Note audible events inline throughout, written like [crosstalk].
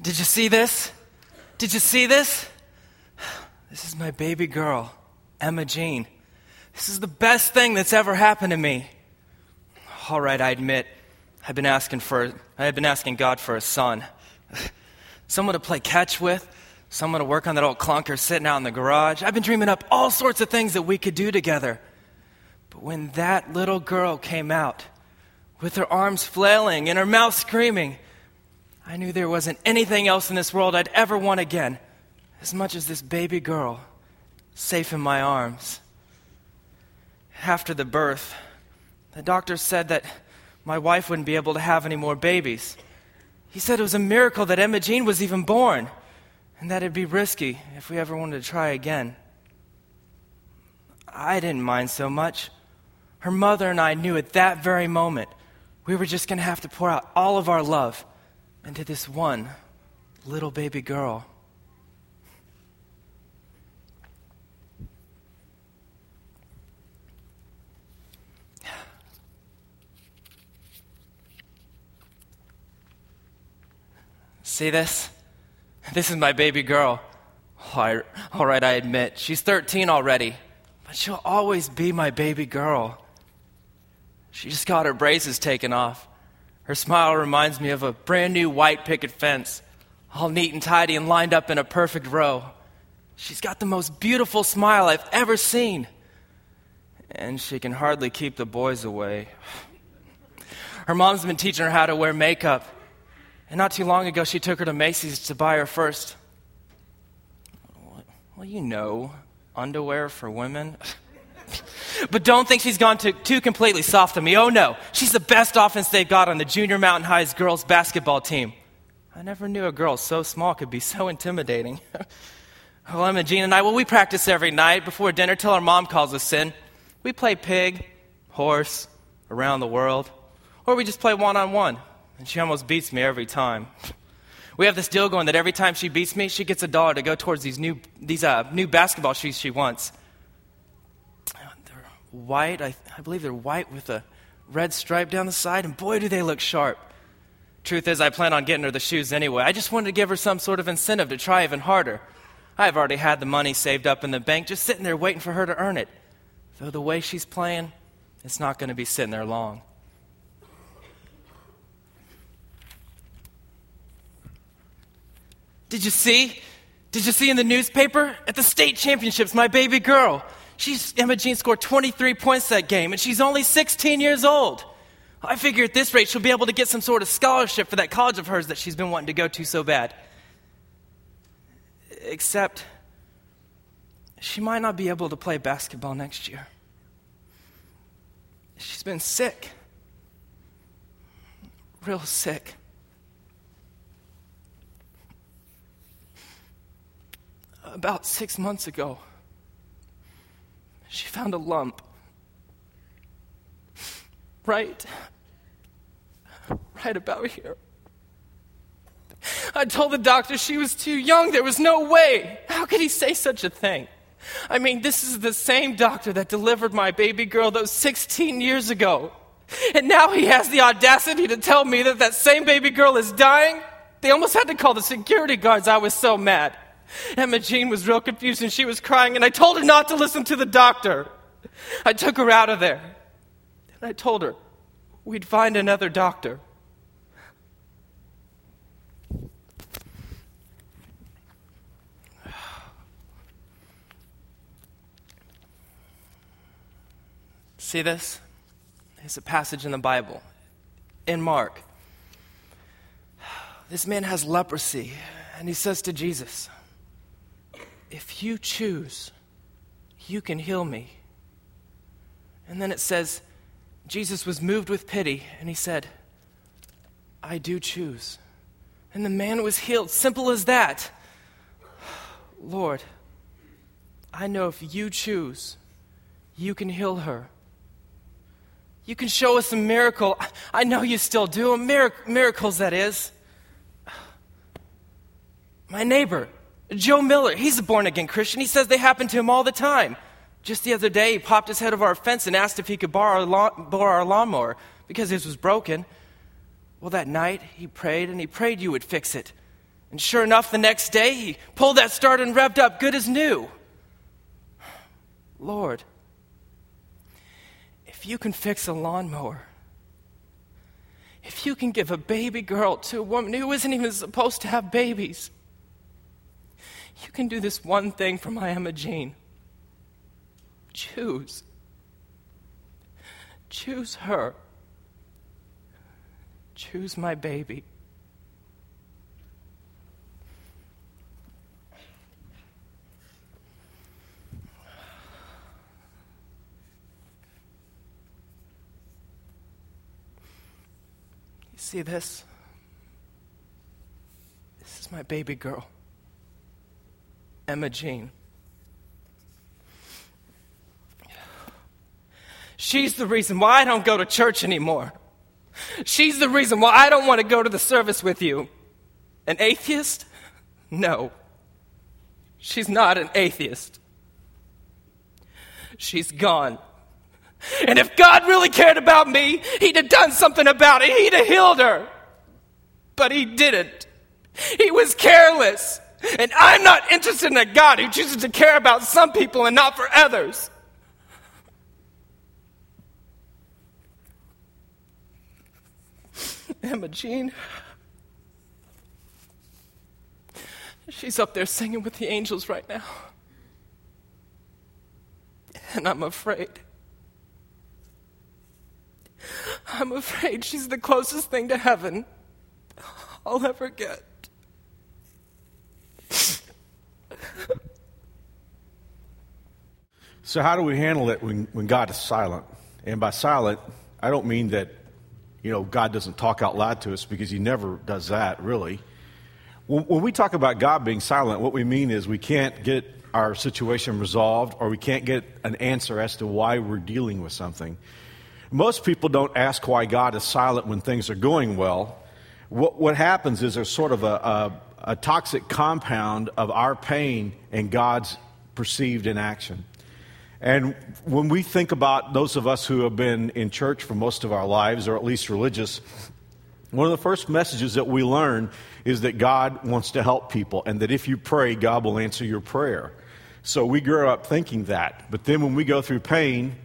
Did you see this? Did you see this? This is my baby girl, Emma Jean. This is the best thing that's ever happened to me. All right, I admit, I've been asking for I have been asking God for a son. Someone to play catch with, someone to work on that old clunker sitting out in the garage. I've been dreaming up all sorts of things that we could do together. But when that little girl came out, with her arms flailing and her mouth screaming, I knew there wasn't anything else in this world I'd ever want again, as much as this baby girl, safe in my arms. After the birth, the doctor said that my wife wouldn't be able to have any more babies. He said it was a miracle that Emma Jean was even born, and that it'd be risky if we ever wanted to try again. I didn't mind so much. Her mother and I knew at that very moment we were just going to have to pour out all of our love into this one little baby girl. See this? This is my baby girl. Oh, I All right, I admit, she's 13 already, but she'll always be my baby girl. She just got her braces taken off. Her smile reminds me of a brand new white picket fence, all neat and tidy and lined up in a perfect row. She's got the most beautiful smile I've ever seen. And she can hardly keep the boys away. Her mom's been teaching her how to wear makeup. And not too long ago, she took her to Macy's to buy her first, well, you know, underwear for women. [laughs] but don't think she's gone to, too completely soft on me. Oh no, she's the best offense they've got on the Junior Mountain High's girls basketball team. I never knew a girl so small could be so intimidating. [laughs] well, Emma Jean and I, well, we practice every night before dinner till our mom calls us in. We play pig, horse, around the world, or we just play one on one and she almost beats me every time. [laughs] We have this deal going that every time she beats me, she gets a dollar to go towards these new, these, uh, new basketball shoes she wants. White, I, I believe they're white with a red stripe down the side, and boy, do they look sharp. Truth is, I plan on getting her the shoes anyway. I just wanted to give her some sort of incentive to try even harder. I've already had the money saved up in the bank, just sitting there waiting for her to earn it. Though the way she's playing, it's not going to be sitting there long. Did you see? Did you see in the newspaper? At the state championships, my baby girl. She's, Emma Jean scored 23 points that game, and she's only 16 years old. I figure at this rate, she'll be able to get some sort of scholarship for that college of hers that she's been wanting to go to so bad. Except, she might not be able to play basketball next year. She's been sick. Real sick. about six months ago, she found a lump. Right, right about here. I told the doctor she was too young. There was no way. How could he say such a thing? I mean, this is the same doctor that delivered my baby girl those 16 years ago. And now he has the audacity to tell me that that same baby girl is dying? They almost had to call the security guards. I was so mad. Emma Jean was real confused and she was crying, and I told her not to listen to the doctor. I took her out of there. And I told her we'd find another doctor. See this? It's a passage in the Bible, in Mark. This man has leprosy, and he says to Jesus, if you choose, you can heal me. And then it says, Jesus was moved with pity, and he said, I do choose. And the man was healed. Simple as that. Lord, I know if you choose, you can heal her. You can show us a miracle. I know you still do. Mirac- miracles, that is. My neighbor, Joe Miller, he's a born again Christian. He says they happen to him all the time. Just the other day, he popped his head over our fence and asked if he could borrow our, lawn, borrow our lawnmower because his was broken. Well, that night, he prayed and he prayed you would fix it. And sure enough, the next day, he pulled that start and revved up good as new. Lord, if you can fix a lawnmower, if you can give a baby girl to a woman who isn't even supposed to have babies, you can do this one thing for my Emma Jean. Choose. Choose her. Choose my baby. You see this? This is my baby girl, Emma Jean. She's the reason why I don't go to church anymore. She's the reason why I don't want to go to the service with you. An atheist? No. She's not an atheist. She's gone. And if God really cared about me, He'd have done something about it. He'd have healed her. But He didn't. He was careless. And I'm not interested in a God who chooses to care about some people and not for others. [laughs] Emma Jean. She's up there singing with the angels right now. And I'm afraid. I'm afraid she's the closest thing to heaven I'll ever get. So, how do we handle it when, when God is silent? And by silent, I don't mean that you know, God doesn't talk out loud to us because He never does that, really. When we talk about God being silent, what we mean is we can't get our situation resolved or we can't get an answer as to why we're dealing with something. Most people don't ask why God is silent when things are going well. What, what happens is there's sort of a, a, a toxic compound of our pain and God's perceived inaction. And when we think about those of us who have been in church for most of our lives, or at least religious, one of the first messages that we learn is that God wants to help people, and that if you pray, God will answer your prayer. So we grow up thinking that. But then when we go through pain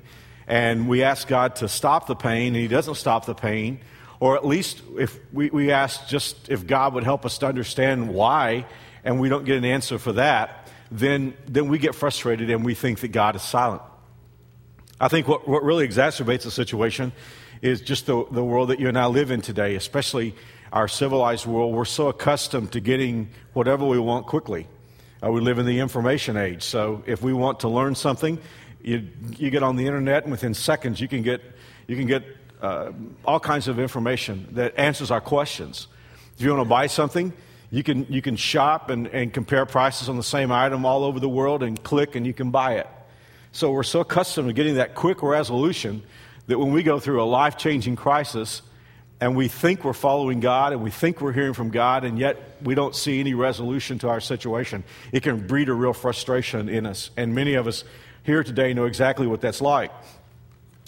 and we ask God to stop the pain, and He doesn't stop the pain, or at least if we, we ask just if God would help us to understand why, and we don't get an answer for that, then, then we get frustrated and we think that God is silent. I think what, what really exacerbates the situation is just the, the world that you and I live in today, especially our civilized world. We're so accustomed to getting whatever we want quickly. Uh, we live in the information age. So if we want to learn something, you, you get on the internet, and within seconds, you can get, you can get uh, all kinds of information that answers our questions. If you want to buy something, you can, you can shop and, and compare prices on the same item all over the world and click and you can buy it. So we're so accustomed to getting that quick resolution that when we go through a life changing crisis and we think we're following God and we think we're hearing from God and yet we don't see any resolution to our situation, it can breed a real frustration in us. And many of us here today know exactly what that's like.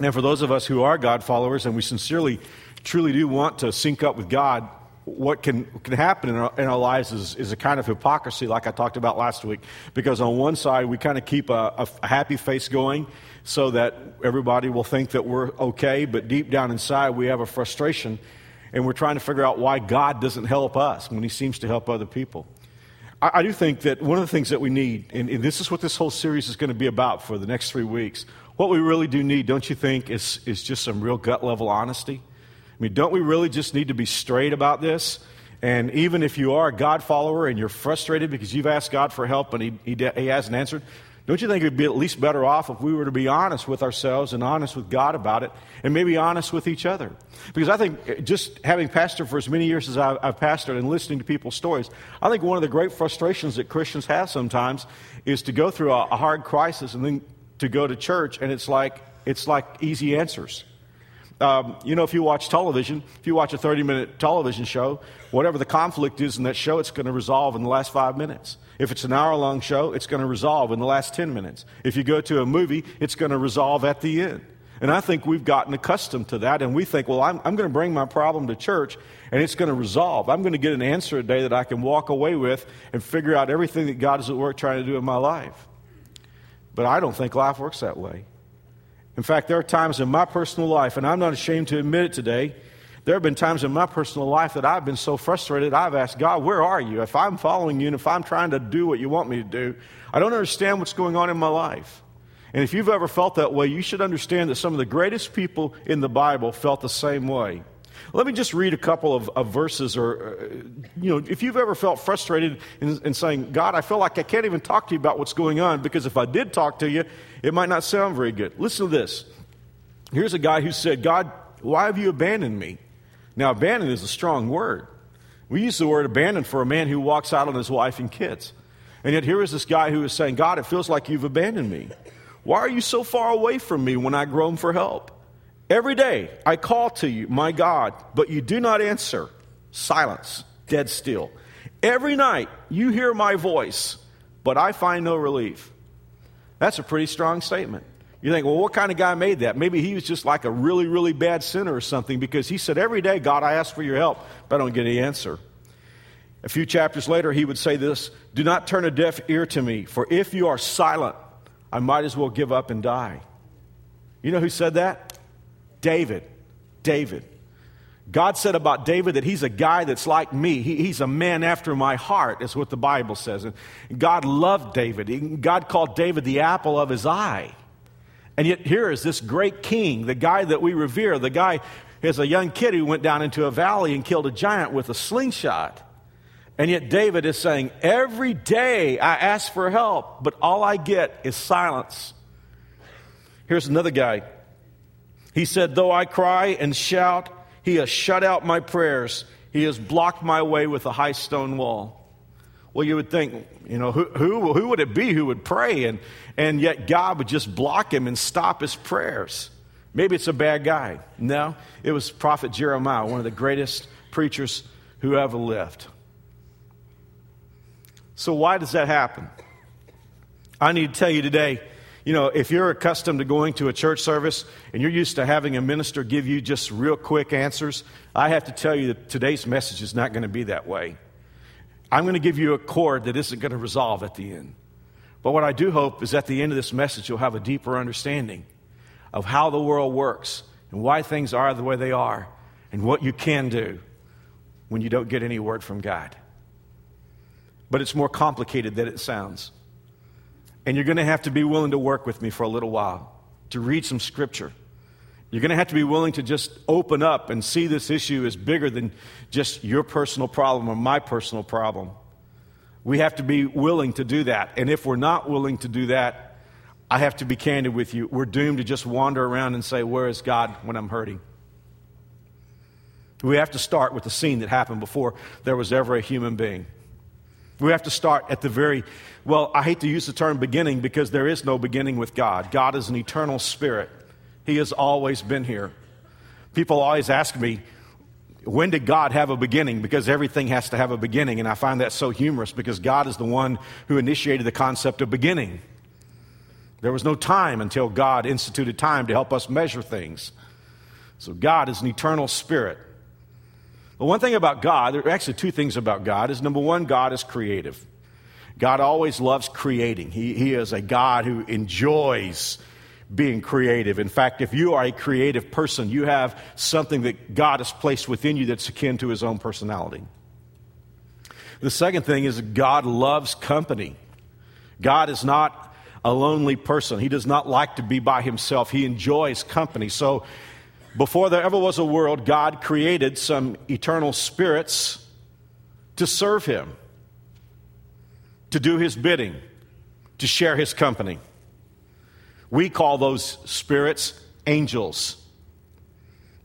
And for those of us who are God followers and we sincerely, truly do want to sync up with God, what can, can happen in our, in our lives is, is a kind of hypocrisy, like I talked about last week. Because on one side, we kind of keep a, a happy face going so that everybody will think that we're okay, but deep down inside, we have a frustration and we're trying to figure out why God doesn't help us when He seems to help other people. I, I do think that one of the things that we need, and, and this is what this whole series is going to be about for the next three weeks, what we really do need, don't you think, is, is just some real gut level honesty? I mean, don't we really just need to be straight about this? And even if you are a God follower and you're frustrated because you've asked God for help and he, he, he hasn't answered, don't you think it would be at least better off if we were to be honest with ourselves and honest with God about it and maybe honest with each other? Because I think eh, just having pastored for as many years as I've, I've pastored and listening to people's stories, I think one of the great frustrations that Christians have sometimes is to go through a, a hard crisis and then to go to church and it's like, it's like easy answers. Um, you know, if you watch television, if you watch a 30 minute television show, whatever the conflict is in that show, it's going to resolve in the last five minutes. If it's an hour long show, it's going to resolve in the last 10 minutes. If you go to a movie, it's going to resolve at the end. And I think we've gotten accustomed to that, and we think, well, I'm, I'm going to bring my problem to church, and it's going to resolve. I'm going to get an answer today that I can walk away with and figure out everything that God is at work trying to do in my life. But I don't think life works that way. In fact, there are times in my personal life, and I'm not ashamed to admit it today, there have been times in my personal life that I've been so frustrated, I've asked God, Where are you? If I'm following you and if I'm trying to do what you want me to do, I don't understand what's going on in my life. And if you've ever felt that way, you should understand that some of the greatest people in the Bible felt the same way. Let me just read a couple of, of verses, or, uh, you know, if you've ever felt frustrated in, in, saying, God, I feel like I can't even talk to you about what's going on because if I did talk to you, it might not sound very good. Listen to this. Here's a guy who said, God, why have you abandoned me? Now, abandon is a strong word. We use the word abandon for a man who walks out on his wife and kids. And yet, here is this guy who is saying, God, it feels like you've abandoned me. Why are you so far away from me when I groan for help? Every day I call to you, my God, but you do not answer. Silence, dead still. Every night you hear my voice, but I find no relief. That's a pretty strong statement. You think, well, what kind of guy made that? Maybe he was just like a really, really bad sinner or something because he said, Every day, God, I ask for your help, but I don't get any answer. A few chapters later, he would say this Do not turn a deaf ear to me, for if you are silent, I might as well give up and die. You know who said that? David. David. God said about David that he's a guy that's like me. He, he's a man after my heart, is what the Bible says. And God loved David. God called David the apple of his eye. And yet, here is this great king, the guy that we revere, the guy as a young kid who went down into a valley and killed a giant with a slingshot. And yet, David is saying, Every day I ask for help, but all I get is silence. Here's another guy. He said, Though I cry and shout, he has shut out my prayers. He has blocked my way with a high stone wall. Well, you would think, you know, who, who, who would it be who would pray and, and yet God would just block him and stop his prayers? Maybe it's a bad guy. No, it was Prophet Jeremiah, one of the greatest preachers who ever lived. So, why does that happen? I need to tell you today you know, if you're accustomed to going to a church service and you're used to having a minister give you just real quick answers, I have to tell you that today's message is not going to be that way. I'm going to give you a chord that isn't going to resolve at the end. But what I do hope is at the end of this message, you'll have a deeper understanding of how the world works and why things are the way they are and what you can do when you don't get any word from God. But it's more complicated than it sounds. And you're going to have to be willing to work with me for a little while to read some scripture you're going to have to be willing to just open up and see this issue as bigger than just your personal problem or my personal problem. We have to be willing to do that. And if we're not willing to do that, I have to be candid with you. We're doomed to just wander around and say, Where is God when I'm hurting? We have to start with the scene that happened before there was ever a human being. We have to start at the very, well, I hate to use the term beginning because there is no beginning with God. God is an eternal spirit. He has always been here. People always ask me, when did God have a beginning? Because everything has to have a beginning. And I find that so humorous because God is the one who initiated the concept of beginning. There was no time until God instituted time to help us measure things. So God is an eternal spirit. But one thing about God, there are actually two things about God, is number one, God is creative. God always loves creating. He, he is a God who enjoys being creative. In fact, if you are a creative person, you have something that God has placed within you that's akin to his own personality. The second thing is God loves company. God is not a lonely person. He does not like to be by himself. He enjoys company. So, before there ever was a world, God created some eternal spirits to serve him, to do his bidding, to share his company. We call those spirits angels.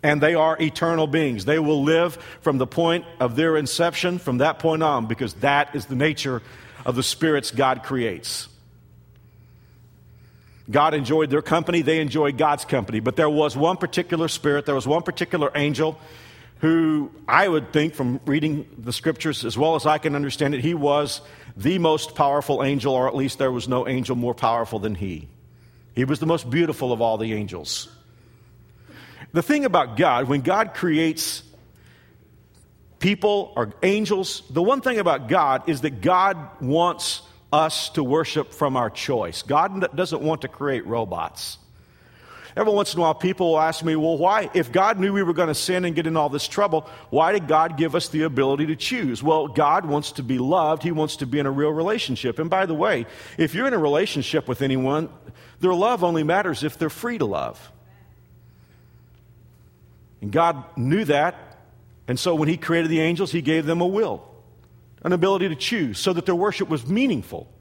And they are eternal beings. They will live from the point of their inception, from that point on, because that is the nature of the spirits God creates. God enjoyed their company, they enjoyed God's company. But there was one particular spirit, there was one particular angel who I would think from reading the scriptures as well as I can understand it, he was the most powerful angel, or at least there was no angel more powerful than he. He was the most beautiful of all the angels. The thing about God, when God creates people or angels, the one thing about God is that God wants us to worship from our choice. God doesn't want to create robots. Every once in a while, people will ask me, well, why, if God knew we were going to sin and get in all this trouble, why did God give us the ability to choose? Well, God wants to be loved. He wants to be in a real relationship. And by the way, if you're in a relationship with anyone, their love only matters if they're free to love. And God knew that. And so when He created the angels, He gave them a will, an ability to choose, so that their worship was meaningful.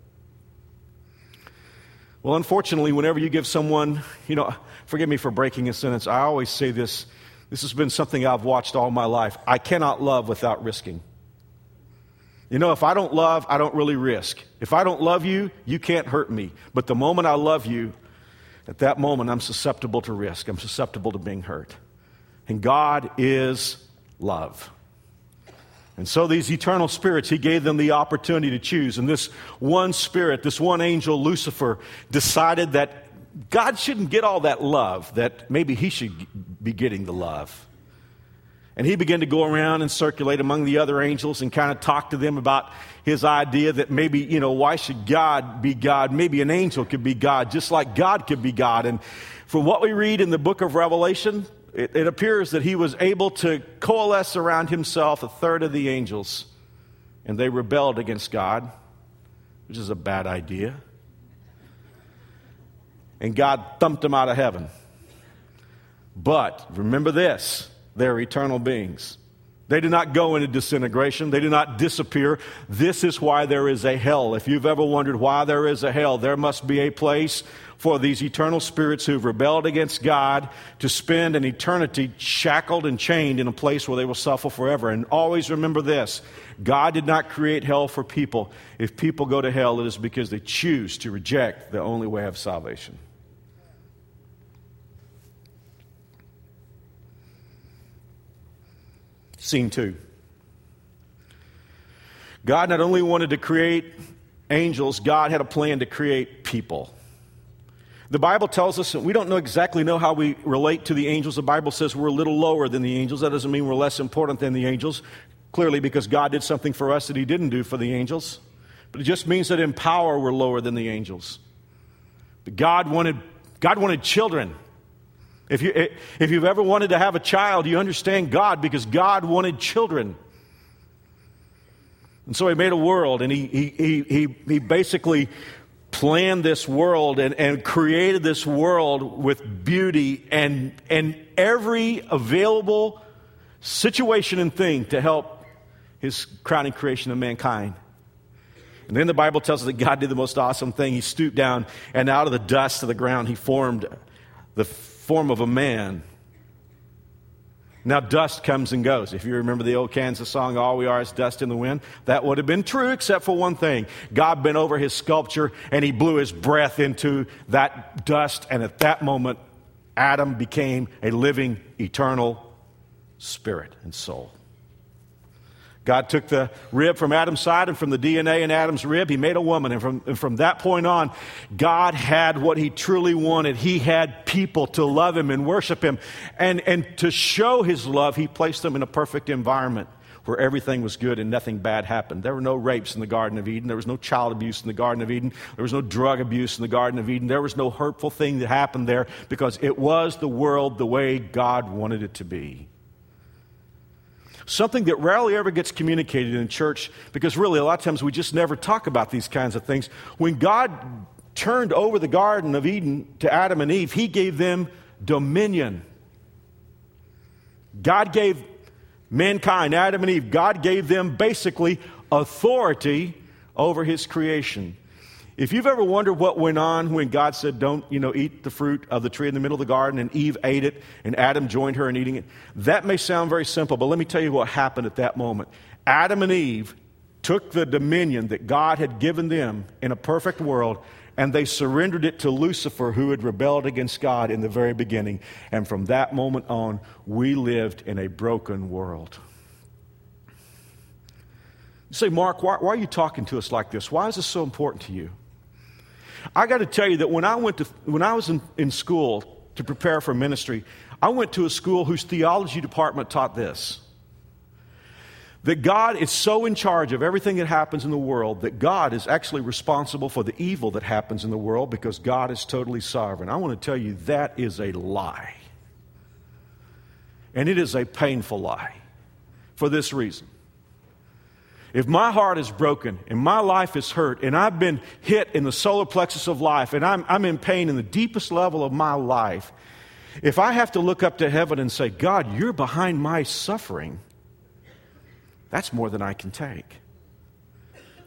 Well, unfortunately, whenever you give someone, you know, forgive me for breaking a sentence, I always say this. This has been something I've watched all my life. I cannot love without risking. You know, if I don't love, I don't really risk. If I don't love you, you can't hurt me. But the moment I love you, at that moment, I'm susceptible to risk. I'm susceptible to being hurt. And God is love. And so, these eternal spirits, he gave them the opportunity to choose. And this one spirit, this one angel, Lucifer, decided that God shouldn't get all that love, that maybe he should be getting the love. And he began to go around and circulate among the other angels and kind of talk to them about his idea that maybe, you know, why should God be God? Maybe an angel could be God, just like God could be God. And from what we read in the book of Revelation, it, it appears that he was able to coalesce around himself a third of the angels, and they rebelled against God, which is a bad idea. And God thumped them out of heaven. But remember this they're eternal beings. They do not go into disintegration. They do not disappear. This is why there is a hell. If you've ever wondered why there is a hell, there must be a place for these eternal spirits who've rebelled against God to spend an eternity shackled and chained in a place where they will suffer forever. And always remember this God did not create hell for people. If people go to hell, it is because they choose to reject the only way of salvation. Scene two. God not only wanted to create angels, God had a plan to create people. The Bible tells us, that we don't know exactly know how we relate to the angels. The Bible says we're a little lower than the angels. That doesn't mean we're less important than the angels, clearly because God did something for us that He didn't do for the angels. But it just means that in power we're lower than the angels. But God wanted, God wanted children. If, you, eh, if you've ever wanted to have a child, you understand God because God wanted children. And so he made a world and he, he, he, he basically planned this world and, and created this world with beauty and, and every available situation and thing to help his crowning creation of mankind. And then the Bible tells us that God did the most awesome thing. He stooped down and out of the dust of the ground, he formed the form of a man. Now, dust comes and goes. If you remember the old Kansas song, All We Are is Dust in the Wind, that would have been true except for one thing. God bent over his sculpture and he blew his breath into that dust, and at that moment, Adam became a living, eternal spirit and soul. God took the rib from Adam's side and from the DNA in Adam's rib, he made a woman. And from, and from that point on, God had what he truly wanted. He had people to love him and worship him. And, and to show his love, he placed them in a perfect environment where everything was good and nothing bad happened. There were no rapes in the Garden of Eden. There was no child abuse in the Garden of Eden. There was no drug abuse in the Garden of Eden. There was no hurtful thing that happened there because it was the world the way God wanted it to be. Something that rarely ever gets communicated in church because really a lot of times we just never talk about these kinds of things. When God turned over the Garden of Eden to Adam and Eve, He gave them dominion. God gave mankind, Adam and Eve, God gave them basically authority over His creation. If you've ever wondered what went on when God said, Don't, you know, eat the fruit of the tree in the middle of the garden, and Eve ate it, and Adam joined her in eating it, that may sound very simple, but let me tell you what happened at that moment. Adam and Eve took the dominion that God had given them in a perfect world, and they surrendered it to Lucifer, who had rebelled against God in the very beginning. And from that moment on, we lived in a broken world. You say, Mark, why, why are you talking to us like this? Why is this so important to you? I got to tell you that when I went to when I was in, in school, to prepare for ministry, I went to a school whose theology department taught this that God is so in charge of everything that happens in the world that God is actually responsible for the evil that happens in the world because God is totally sovereign. I want to tell you that is a lie. And it is a painful lie for this reason. If my heart is broken and my life is hurt and I've been hit in the solar plexus of life and I'm, I'm in pain in the deepest level of my life, if I have to look up to heaven and say, God, you're behind my suffering, that's more than I can take.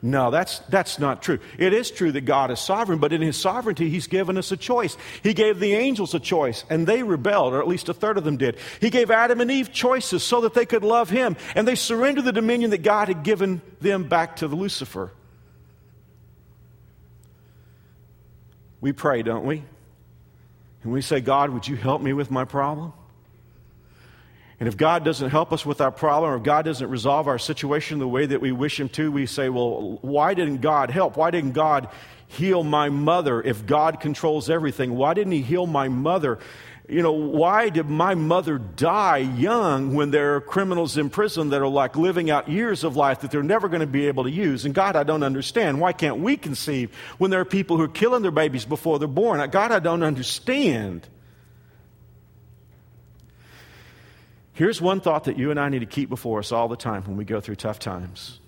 No, that's, that's not true. It is true that God is sovereign, but in His sovereignty, He's given us a choice. He gave the angels a choice, and they rebelled, or at least a third of them did. He gave Adam and Eve choices so that they could love Him, and they surrendered the dominion that God had given them back to Lucifer. We pray, don't we? And we say, God, would you help me with my problem? And if God doesn't help us with our problem, or if God doesn't resolve our situation the way that we wish Him to, we say, Well, why didn't God help? Why didn't God heal my mother if God controls everything? Why didn't He heal my mother? You know, why did my mother die young when there are criminals in prison that are like living out years of life that they're never going to be able to use? And God, I don't understand. Why can't we conceive when there are people who are killing their babies before they're born? God, I don't understand. Here's one thought that you and I need to keep before us all the time when we go through tough times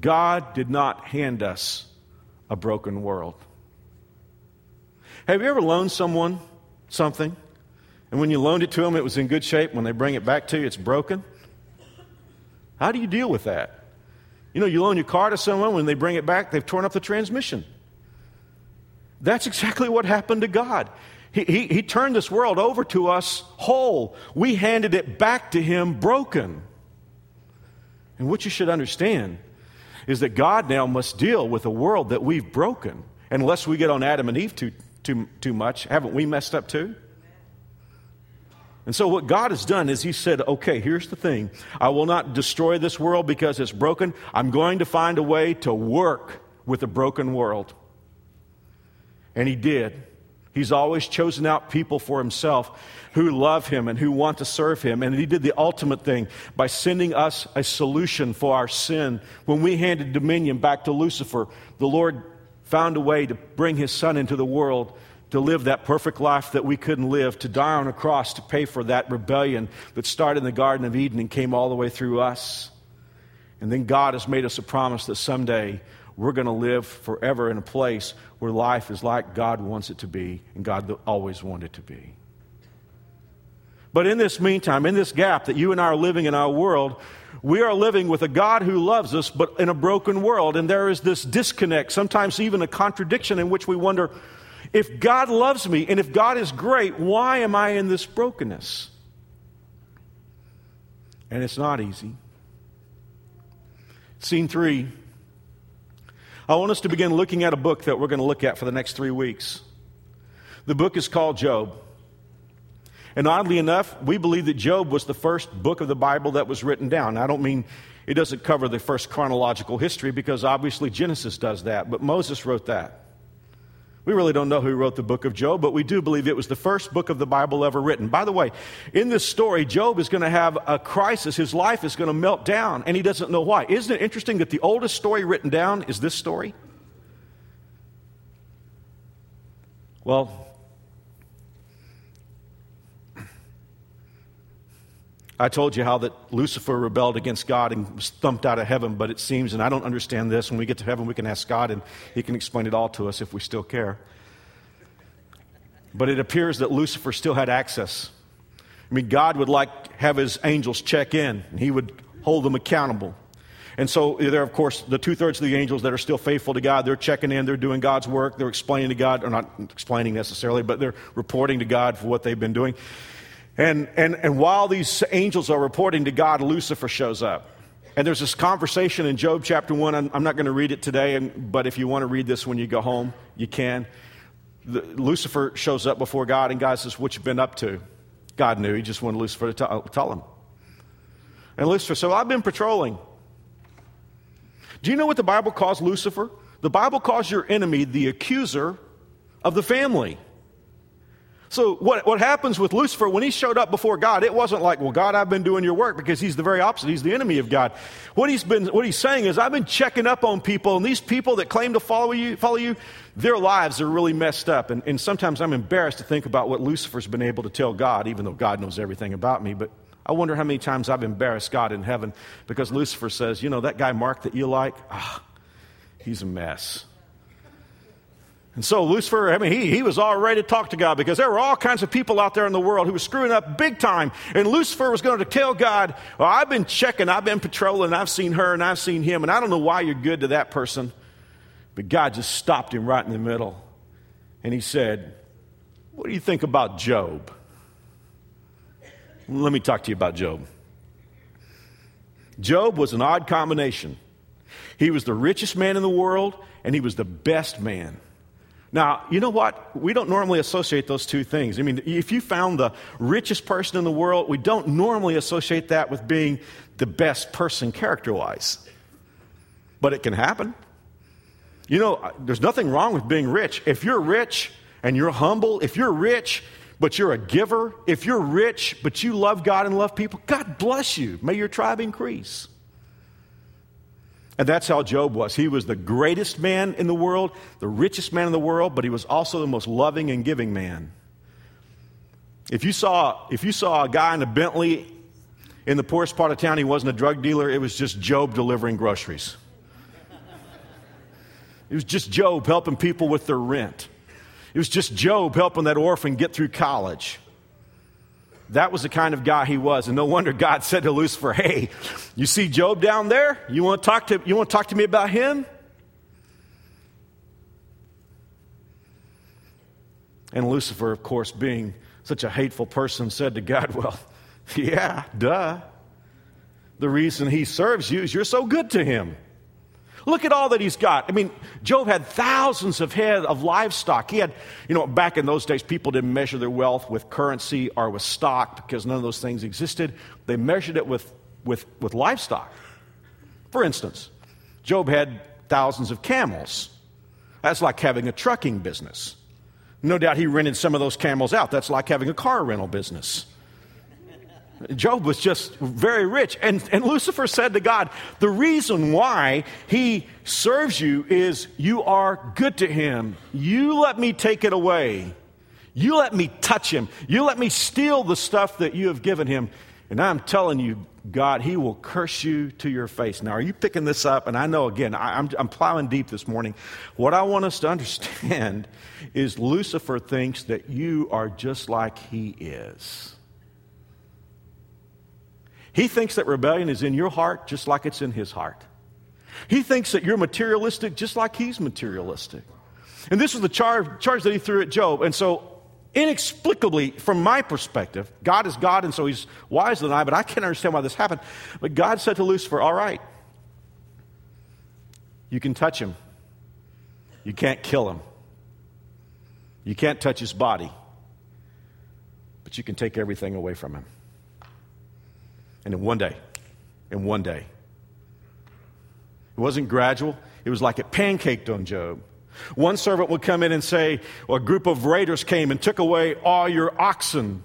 God did not hand us a broken world. Have you ever loaned someone something, and when you loaned it to them, it was in good shape? When they bring it back to you, it's broken? How do you deal with that? You know, you loan your car to someone, when they bring it back, they've torn up the transmission. That's exactly what happened to God. He, he, turned this world over to us whole. We handed it back to Him broken. And what you should understand is that God now must deal with a world that we've broken. Unless we get on Adam and Eve too, too, too much, haven't we messed up too? And so, what God has done is He said, okay, here's the thing. I will not destroy this world because it's broken. I'm going to find a way to work with a broken world. And He did. He's always chosen out people for himself who love him and who want to serve him. And he did the ultimate thing by sending us a solution for our sin. When we handed dominion back to Lucifer, the Lord found a way to bring his son into the world to live that perfect life that we couldn't live, to die on a cross to pay for that rebellion that started in the Garden of Eden and came all the way through us. And then God has made us a promise that someday we're going to live forever in a place where life is like God wants it to be and God always wanted it to be. But in this meantime, in this gap that you and I are living in our world, we are living with a God who loves us, but in a broken world. And there is this disconnect, sometimes even a contradiction in which we wonder if God loves me and if God is great, why am I in this brokenness? And it's not easy. Scene three I want us to begin looking at a book that we're going to look at for the next three weeks. The book is called Job. And oddly enough, we believe that Job was the first book of the Bible that was written down. I don't mean it doesn't cover the first chronological history because obviously Genesis does that, but Moses wrote that. We really don't know who wrote the book of Job, but we do believe it was the first book of the Bible ever written. By the way, in this story, Job is going to have a crisis. His life is going to melt down, and he doesn't know why. Isn't it interesting that the oldest story written down is this story? Well, I told you how that Lucifer rebelled against God and was thumped out of heaven, but it seems, and I don't understand this, when we get to heaven, we can ask God and He can explain it all to us if we still care. But it appears that Lucifer still had access. I mean, God would like have His angels check in, and He would hold them accountable. And so there, of course, the two thirds of the angels that are still faithful to God, they're checking in, they're doing God's work, they're explaining to God, or not explaining necessarily, but they're reporting to God for what they've been doing. And, and, and while these angels are reporting to God, Lucifer shows up. And there's this conversation in Job chapter 1. I'm, I'm not going to read it today, and, but if you want to read this when you go home, you can. The, Lucifer shows up before God, and God says, What you been up to? God knew. He just wanted Lucifer to tell, uh, tell him. And Lucifer said, well, I've been patrolling. Do you know what the Bible calls Lucifer? The Bible calls your enemy the accuser of the family. So, what, what happens with Lucifer when he showed up before God, it wasn't like, well, God, I've been doing your work because he's the very opposite. He's the enemy of God. What he's, been, what he's saying is, I've been checking up on people, and these people that claim to follow you, follow you their lives are really messed up. And, and sometimes I'm embarrassed to think about what Lucifer's been able to tell God, even though God knows everything about me. But I wonder how many times I've embarrassed God in heaven because Lucifer says, you know, that guy Mark that you like, ah, he's a mess. And so Lucifer, I mean, he, he was all ready to talk to God because there were all kinds of people out there in the world who were screwing up big time. And Lucifer was going to tell God, well, I've been checking, I've been patrolling, I've seen her and I've seen him, and I don't know why you're good to that person. But God just stopped him right in the middle. And he said, What do you think about Job? Let me talk to you about Job. Job was an odd combination. He was the richest man in the world, and he was the best man. Now, you know what? We don't normally associate those two things. I mean, if you found the richest person in the world, we don't normally associate that with being the best person character wise. But it can happen. You know, there's nothing wrong with being rich. If you're rich and you're humble, if you're rich but you're a giver, if you're rich but you love God and love people, God bless you. May your tribe increase. And that's how Job was. He was the greatest man in the world, the richest man in the world, but he was also the most loving and giving man. If you saw, if you saw a guy in a Bentley in the poorest part of town, he wasn't a drug dealer, it was just Job delivering groceries. It was just Job helping people with their rent. It was just Job helping that orphan get through college. That was the kind of guy he was. And no wonder God said to Lucifer, Hey, you see Job down there? You want to talk to, you want to, talk to me about him? And Lucifer, of course, being such a hateful person, said to God, Well, [laughs] yeah, duh. The reason he serves you is you're so good to him. Look at all that he's got. I mean, Job had thousands of head of livestock. He had, you know, back in those days, people didn't measure their wealth with currency or with stock because none of those things existed. They measured it with, with, with livestock. For instance, Job had thousands of camels. That's like having a trucking business. No doubt he rented some of those camels out. That's like having a car rental business. Job was just very rich. And, and Lucifer said to God, The reason why he serves you is you are good to him. You let me take it away. You let me touch him. You let me steal the stuff that you have given him. And I'm telling you, God, he will curse you to your face. Now, are you picking this up? And I know, again, I, I'm, I'm plowing deep this morning. What I want us to understand is Lucifer thinks that you are just like he is. He thinks that rebellion is in your heart just like it's in his heart. He thinks that you're materialistic just like he's materialistic. And this was the charge, charge that he threw at Job. And so, inexplicably, from my perspective, God is God, and so he's wiser than I, but I can't understand why this happened. But God said to Lucifer, All right, you can touch him, you can't kill him, you can't touch his body, but you can take everything away from him. And in one day, in one day. It wasn't gradual, it was like it pancaked on Job. One servant would come in and say, well, a group of raiders came and took away all your oxen.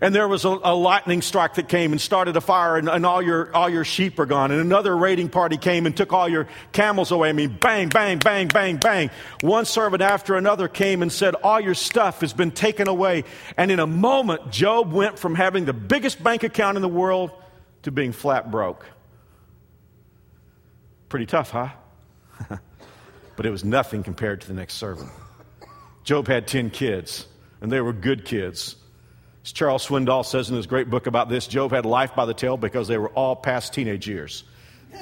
And there was a, a lightning strike that came and started a fire, and, and, all, your, all your sheep are gone. And another raiding party came and took all your camels away. I mean, bang, bang, bang, bang, bang. One servant after another came and said, All your stuff has been taken away. And in a moment, Job went from having the biggest bank account in the world to being flat broke. Pretty tough, huh? [laughs] but it was nothing compared to the next servant. Job had 10 kids, and they were good kids. As Charles Swindoll says in his great book about this, Job had life by the tail because they were all past teenage years. [laughs]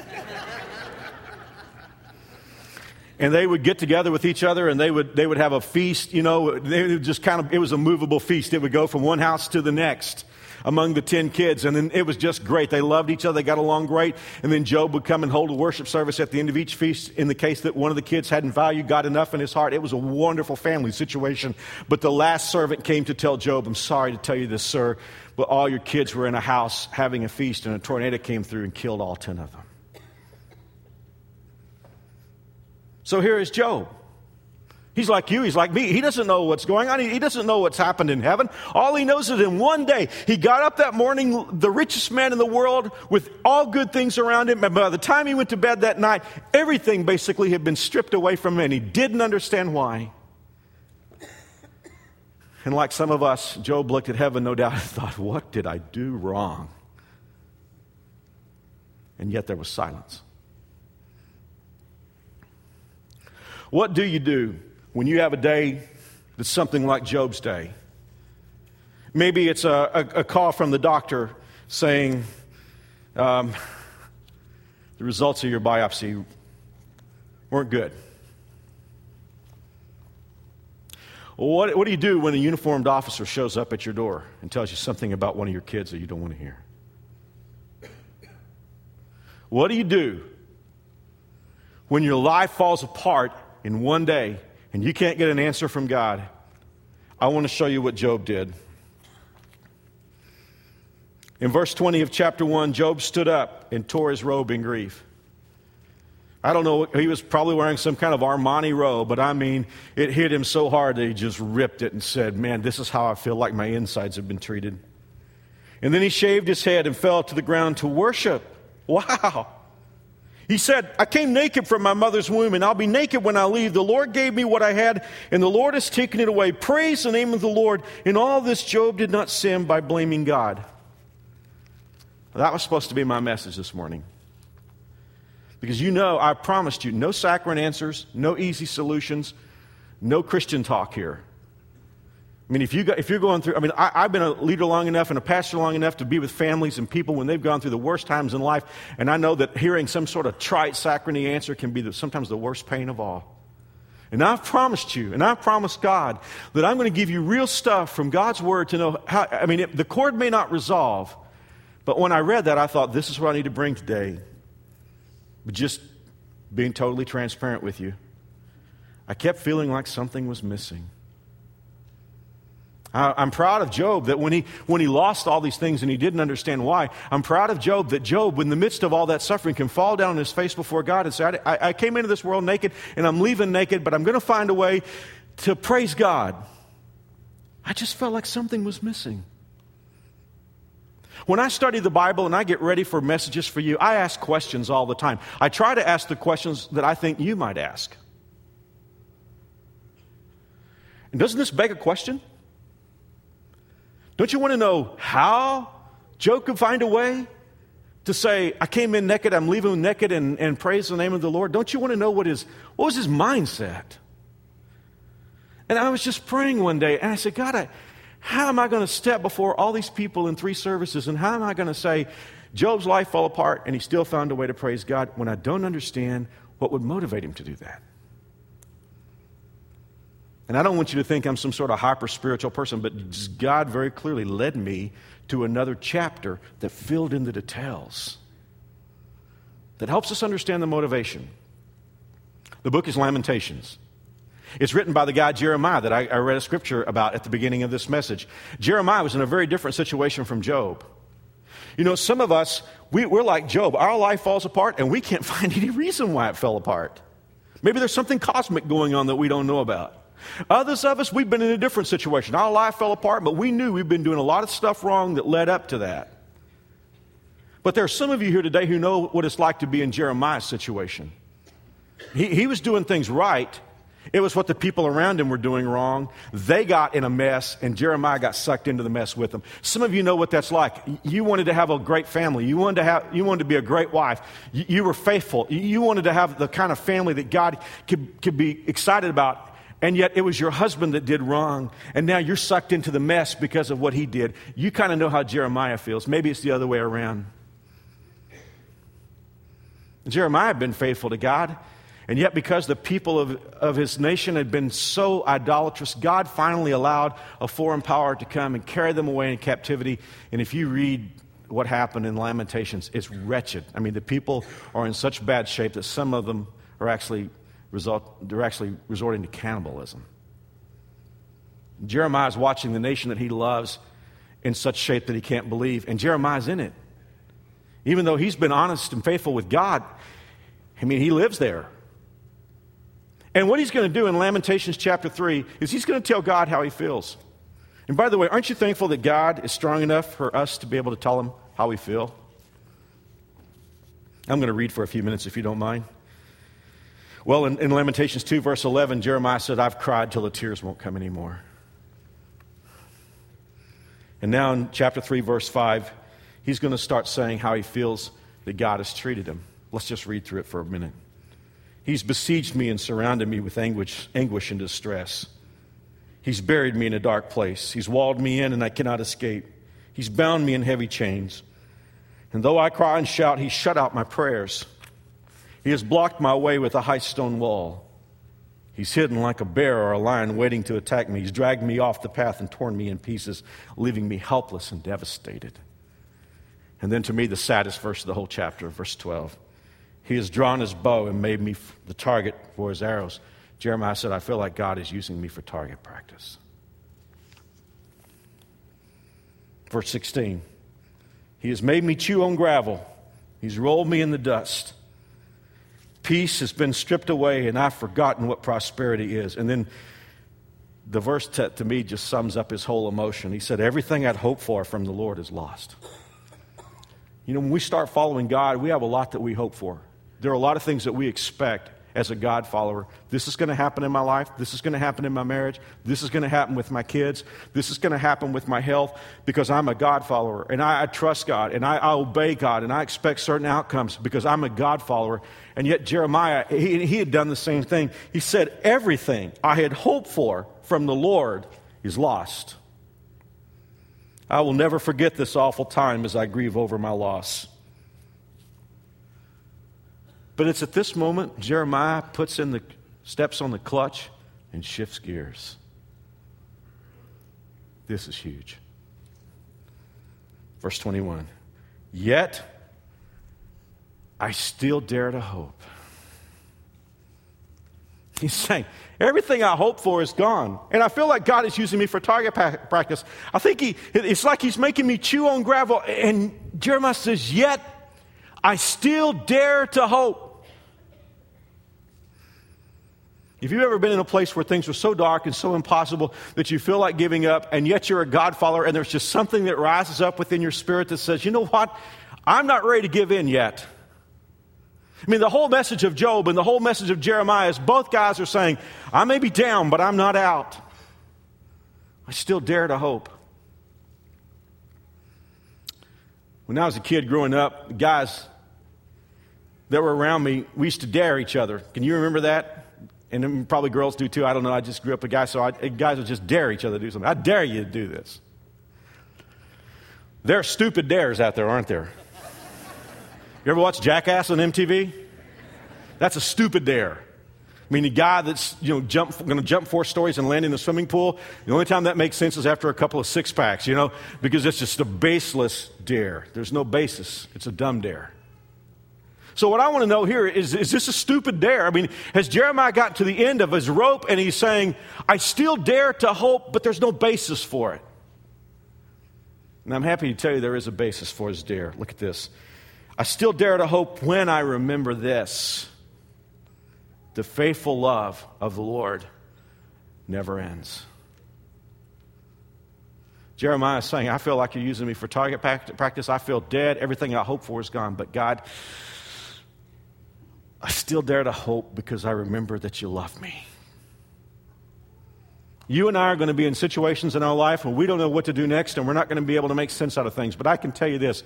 and they would get together with each other and they would, they would have a feast, you know, they would just kind of, it was a movable feast. It would go from one house to the next among the 10 kids. And then it was just great. They loved each other. They got along great. And then Job would come and hold a worship service at the end of each feast in the case that one of the kids hadn't valued God enough in his heart. It was a wonderful family situation. But the last servant came to tell Job, I'm sorry to tell you this, sir, but all your kids were in a house having a feast and a tornado came through and killed all 10 of them. So here is Job. He's like you, he's like me. He doesn't know what's going on. He doesn't know what's happened in heaven. All he knows is in one day, he got up that morning, the richest man in the world, with all good things around him. And by the time he went to bed that night, everything basically had been stripped away from him, and he didn't understand why. And like some of us, Job looked at heaven, no doubt, and [laughs] thought, What did I do wrong? And yet there was silence. What do you do when you have a day that's something like Job's day. Maybe it's a, a, a call from the doctor saying, um, the results of your biopsy weren't good. What, what do you do when a uniformed officer shows up at your door and tells you something about one of your kids that you don't want to hear? What do you do when your life falls apart in one day and you can't get an answer from God, I want to show you what Job did. In verse 20 of chapter 1, Job stood up and tore his robe in grief. I don't know, he was probably wearing some kind of Armani robe, but I mean, it hit him so hard that he just ripped it and said, Man, this is how I feel like my insides have been treated. And then he shaved his head and fell to the ground to worship. Wow. He said, I came naked from my mother's womb, and I'll be naked when I leave. The Lord gave me what I had, and the Lord has taken it away. Praise the name of the Lord. In all this, Job did not sin by blaming God. That was supposed to be my message this morning. Because you know, I promised you no saccharine answers, no easy solutions, no Christian talk here. I mean, if, you if you're going through, I mean, I, have been a leader long enough and a pastor long enough to be with families and people when they've gone through the worst times in life, and I know that hearing some sort of trite, saccharine answer can be the, sometimes the worst pain of all. And I've promised you, and I've promised God that I'm going to give you real stuff from God's Word to know how, I mean, it, the chord may not resolve, but when I read that, I thought, this is what I need to bring today. But just being totally transparent with you, I kept feeling like something was missing. I'm proud of Job that when he, when he lost all these things and he didn't understand why, I'm proud of Job that Job, in the midst of all that suffering, can fall down on his face before God and say, I, I came into this world naked and I'm leaving naked, but I'm going to find a way to praise God. I just felt like something was missing. When I study the Bible and I get ready for messages for you, I ask questions all the time. I try to ask the questions that I think you might ask. And doesn't this beg a question? Don't you want to know how Job could find a way to say, I came in naked, I'm leaving naked, and, and praise the name of the Lord? Don't you want to know what his what was his mindset? And I was just praying one day, and I said, God, I, how am I going to step before all these people in three services, and how am I going to say, Job's life fell apart, and he still found a way to praise God when I don't understand what would motivate him to do that? And I don't want you to think I'm some sort of hyper spiritual person, but God very clearly led me to another chapter that filled in the details that helps us understand the motivation. The book is Lamentations. It's written by the guy Jeremiah that I, I, read a scripture about at the beginning of this message. Jeremiah was in a very different situation from Job. You know, some of us, we, we're like Job. Our life falls apart and we can't [laughs] find any reason why it fell apart. Maybe there's something cosmic going on that we don't know about. Others of us, we've been in a different situation. Our life fell apart, but we knew we've been doing a lot of stuff wrong that led up to that. But there are some of you here today who know what it's like to be in Jeremiah's situation. He, he was doing things right. It was what the people around him were doing wrong. They got in a mess, and Jeremiah got sucked into the mess with them. Some of you know what that's like. You wanted to have a great family. You wanted to, have, you wanted to be a great wife. You, you were faithful. You wanted to have the kind of family that God could, could be excited about and yet it was your husband that did wrong, and now you're sucked into the mess because of what he did. You kind of know how Jeremiah feels. Maybe it's the other way around. Jeremiah had been faithful to God, and yet because the people of, of his nation had been so idolatrous, God finally allowed a foreign power to come and carry them away in captivity. And if you read what happened in Lamentations, it's wretched. I mean, the people are in such bad shape that some of them are actually result, they're actually resorting to cannibalism. Jeremiah is watching the nation that he loves in such shape that he can't believe, and Jeremiah's in it. Even though he's been honest and faithful with God, I mean, he lives there. And what he's going to do in Lamentations chapter 3 is he's going to tell God how he feels. And by the way, aren't you thankful that God is strong enough for us to be able to tell him how we feel? I'm going to read for a few minutes if you don't mind. Well, in, in, Lamentations 2, verse 11, Jeremiah said, I've cried till the tears won't come anymore. And now in chapter 3, verse 5, he's going to start saying how he feels that God has treated him. Let's just read through it for a minute. He's besieged me and surrounded me with anguish, anguish and distress. He's buried me in a dark place. He's walled me in and I cannot escape. He's bound me in heavy chains. And though I cry and shout, he shut out my prayers. He has blocked my way with a high stone wall. He's hidden like a bear or a lion waiting to attack me. He's dragged me off the path and torn me in pieces, leaving me helpless and devastated. And then to me, the saddest verse of the whole chapter, verse 12. He has drawn his bow and made me the target for his arrows. Jeremiah said, I feel like God is using me for target practice. Verse 16. He has made me chew on gravel. He's rolled me in the dust. Peace has been stripped away, and I've forgotten what prosperity is. And then the verse to, to me just sums up his whole emotion. He said, Everything I'd hoped for from the Lord is lost. You know, when we start following God, we have a lot that we hope for. There are a lot of things that we expect as a God follower. This is going to happen in my life. This is going to happen in my marriage. This is going to happen with my kids. This is going to happen with my health because I'm a God follower and I, I trust God and I, I, obey God and I expect certain outcomes because I'm a God follower. And yet, Jeremiah, he, he had done the same thing. He said, Everything I had hoped for from the Lord is lost. I will never forget this awful time as I grieve over my loss. But it's at this moment Jeremiah puts in the steps on the clutch and shifts gears. This is huge. Verse 21 Yet I still dare to hope. [laughs] He's saying, Everything I hope for is gone. And I feel like God is using me for target practice. I think he, it's like He's making me chew on gravel. And Jeremiah says, Yet I still dare to hope. If you've ever been in a place where things are so dark and so impossible that you feel like giving up, and yet you're a God follower, and there's just something that rises up within your spirit that says, you know what? I'm not ready to give in yet. I mean, the whole message of Job and the whole message of Jeremiah is both guys are saying, I may be down, but I'm not out. I still dare to hope. When I was a kid growing up, guys that were around me, we used to dare each other. Can you remember that? And probably girls do too. I don't know. I just grew up a guy, so I, guys would just dare each other to do something. I dare you to do this. There are stupid dares out there, aren't there? You ever watch Jackass on MTV? That's a stupid dare. I mean, the guy that's you know jump, going to jump four stories and land in the swimming pool. The only time that makes sense is after a couple of six packs, you know, because it's just a baseless dare. There's no basis. It's a dumb dare. So, what I want to know here is is this a stupid dare? I mean, has Jeremiah got to the end of his rope and he's saying, I still dare to hope, but there's no basis for it? And I'm happy to tell you there is a basis for his dare. Look at this. I still dare to hope when I remember this the faithful love of the Lord never ends. Jeremiah is saying, I feel like you're using me for target practice. I feel dead. Everything I hope for is gone. But God, I still dare to hope because I remember that you love me. You and I are going to be in situations in our life where we don't know what to do next and we're not going to be able to make sense out of things. But I can tell you this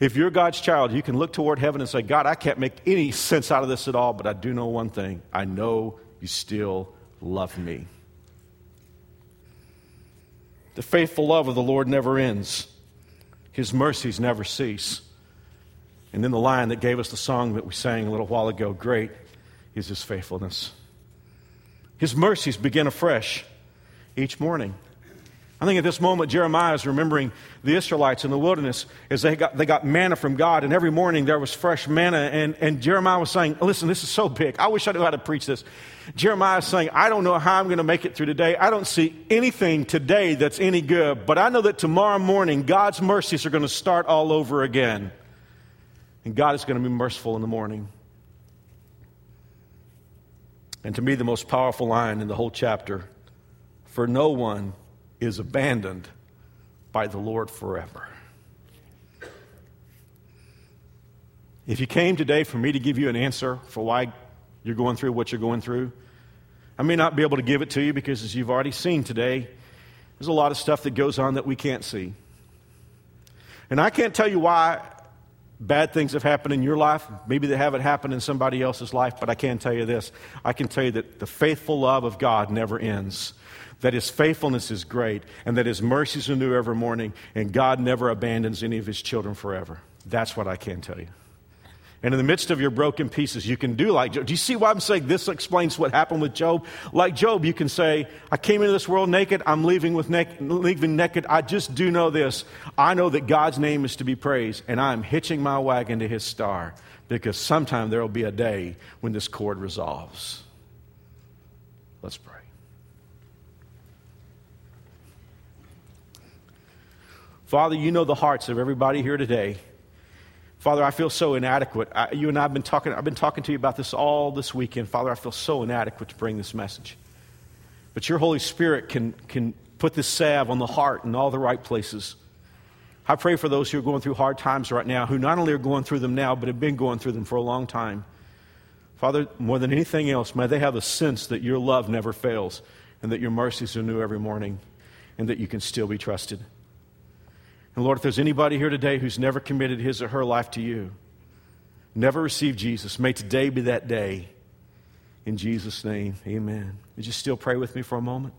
if you're God's child, you can look toward heaven and say, God, I can't make any sense out of this at all, but I do know one thing I know you still love me. The faithful love of the Lord never ends, His mercies never cease. And then the line that gave us the song that we sang a little while ago great is his faithfulness. His mercies begin afresh each morning. I think at this moment, Jeremiah is remembering the Israelites in the wilderness as they got, they got manna from God, and every morning there was fresh manna. And, and Jeremiah was saying, Listen, this is so big. I wish I knew how to preach this. Jeremiah is saying, I don't know how I'm going to make it through today. I don't see anything today that's any good, but I know that tomorrow morning God's mercies are going to start all over again. And God is going to be merciful in the morning. And to me, the most powerful line in the whole chapter for no one is abandoned by the Lord forever. If you came today for me to give you an answer for why you're going through what you're going through, I may not be able to give it to you because, as you've already seen today, there's a lot of stuff that goes on that we can't see. And I can't tell you why bad things have happened in your life. Maybe they haven't happened in somebody else's life, but I can tell you this. I can tell you that the faithful love of God never ends. That his faithfulness is great, and that his mercies are new every morning, and God never abandons any of his children forever. That's what I can tell you. And in the midst of your broken pieces, you can do like Job. Do you see why I'm saying this explains what happened with Job? Like Job, you can say, I came into this world naked, I'm leaving, with leaving naked. I just do know this. I know that God's name is to be praised, and I'm hitching my wagon to his star because sometime there will be a day when this chord resolves. Let's pray. Father, you know the hearts of everybody here today. Father, I feel so inadequate. I, you and I have been talking, I've been talking to you about this all this weekend. Father, I feel so inadequate to bring this message. But your Holy Spirit can, can put this salve on the heart in all the right places. I pray for those who are going through hard times right now, who not only are going through them now, but have been going through them for a long time. Father, more than anything else, may they have a sense that your love never fails and that your mercies are new every morning and that you can still be trusted. And Lord, if there's anybody here today who's never committed his or her life to you, never received Jesus, may today be that day. In Jesus' name, amen. Would you still pray with me for a moment?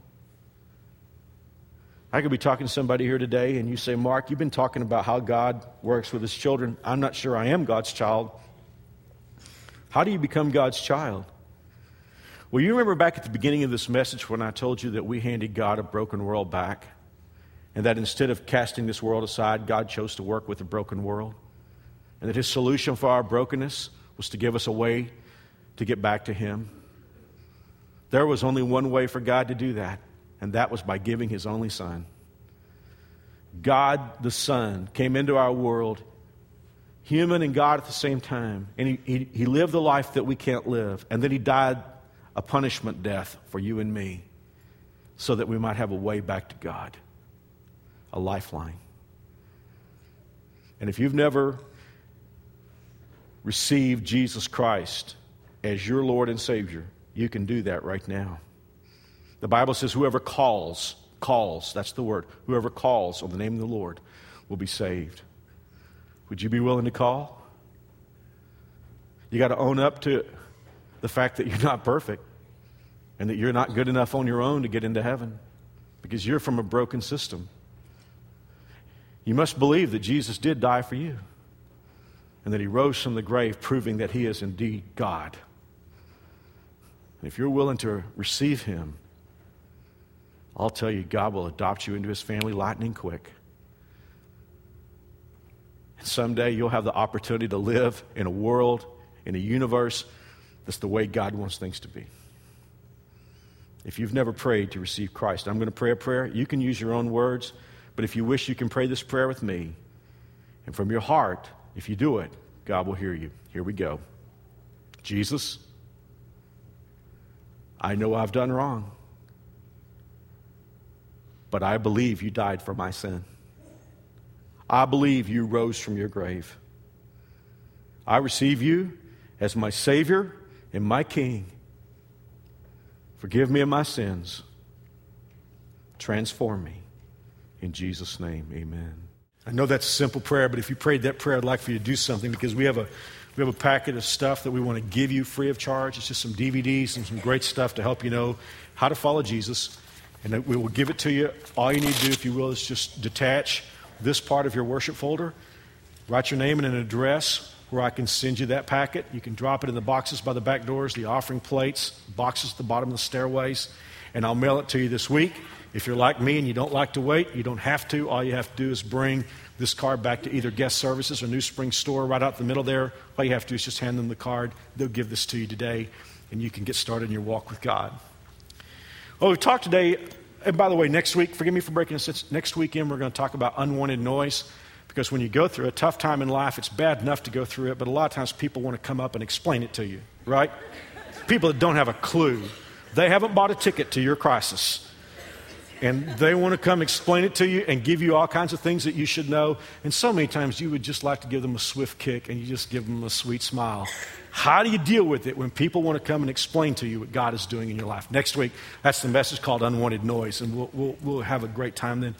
I could be talking to somebody here today, and you say, Mark, you've been talking about how God works with his children. I'm not sure I am God's child. How do you become God's child? Well, you remember back at the beginning of this message when I told you that we handed God a broken world back? And that instead of casting this world aside, God chose to work with a broken world, and that His solution for our brokenness was to give us a way to get back to Him. There was only one way for God to do that, and that was by giving His only Son. God the Son came into our world, human and God at the same time, and He, he, he lived the life that we can't live, and then He died a punishment death for you and me so that we might have a way back to God a lifeline. And if you've never received Jesus Christ as your Lord and Savior, you can do that right now. The Bible says, whoever calls, calls, that's the word, whoever calls on the name of the Lord will be saved. Would you be willing to call? You got to own up to the fact that you're not perfect and that you're not good enough on your own to get into heaven because you're from a broken system. You must believe that Jesus did die for you and that he rose from the grave, proving that he is indeed God. And if you're willing to receive him, I'll tell you, God will adopt you into his family lightning quick. And someday you'll have the opportunity to live in a world, in a universe that's the way God wants things to be. If you've never prayed to receive Christ, I'm going to pray a prayer. You can use your own words. But if you wish, you can pray this prayer with me. And from your heart, if you do it, God will hear you. Here we go. Jesus, I know I've done wrong, but I believe you died for my sin. I believe you rose from your grave. I receive you as my Savior and my King. Forgive me of my sins. Transform me. In Jesus' name, amen. I know that's a simple prayer, but if you prayed that prayer, I'd like for you to do something because we have a we have a packet of stuff that we want to give you free of charge. It's just some DVDs and some great stuff to help you know how to follow Jesus. And we will give it to you. All you need to do, if you will, is just detach this part of your worship folder, write your name and an address where I can send you that packet. You can drop it in the boxes by the back doors, the offering plates, boxes at the bottom of the stairways, and I'll mail it to you this week. If you're like me and you don't like to wait, you don't have to. All you have to do is bring this card back to either guest services or New Spring store right out the middle there. All you have to do is just hand them the card. They'll give this to you today, and you can get started in your walk with God. Well, we've talked today, and by the way, next week, forgive me for breaking this, next weekend we're going to talk about unwanted noise. Because when you go through a tough time in life, it's bad enough to go through it, but a lot of times people want to come up and explain it to you, right? people that don't have a clue. They haven't bought a ticket to your crisis. And they want to come explain it to you and give you all kinds of things that you should know. And so many times you would just like to give them a swift kick and you just give them a sweet smile. How do you deal with it when people want to come and explain to you what God is doing in your life? Next week, that's the message called Unwanted Noise, and we'll, we'll, we'll have a great time then.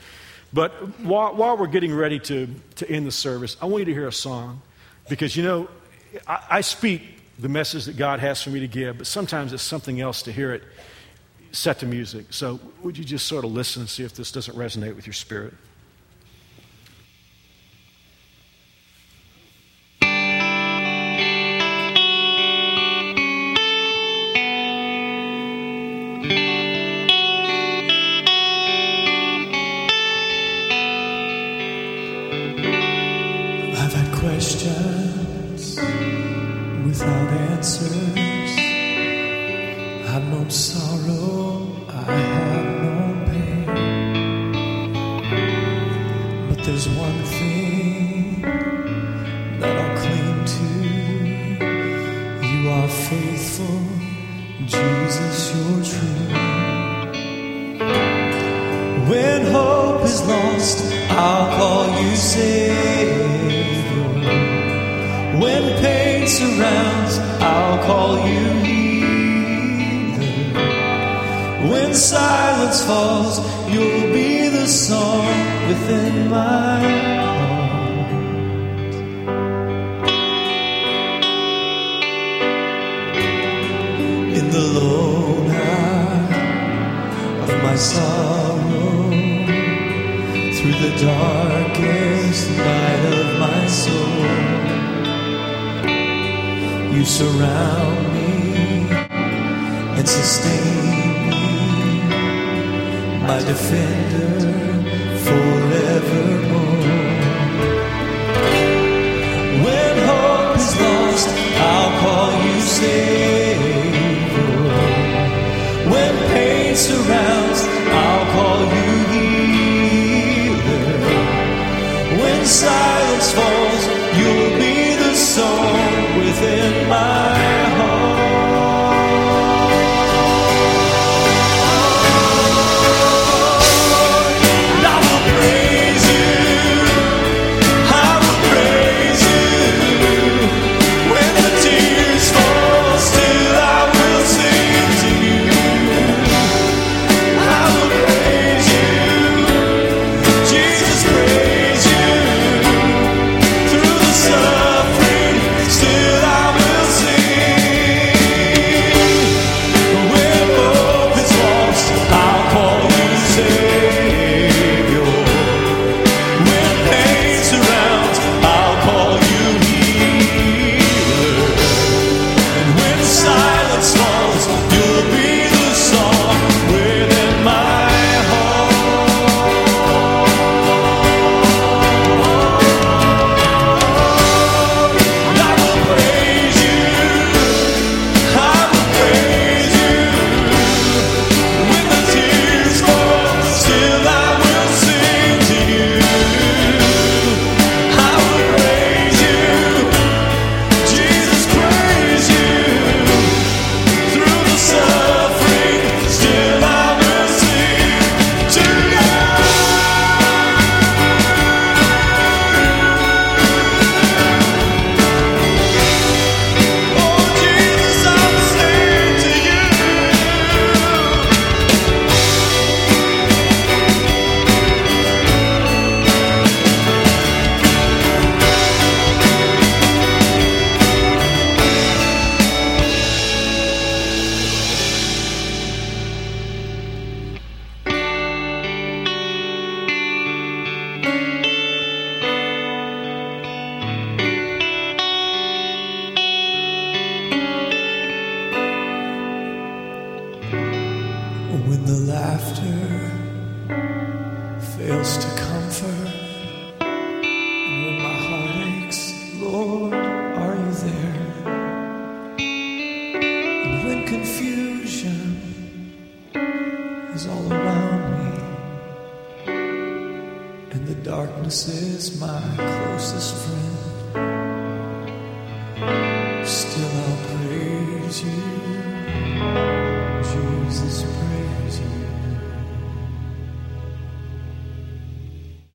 But while, while we're getting ready to, to end the service, I want you to hear a song because, you know, I, I speak the message that God has for me to give, but sometimes it's something else to hear it set to music. So would you just sort of listen and see if this doesn't resonate with your spirit? And sustain me, my defender forevermore. When hope is lost, I'll call you Savior. When pain surrounds,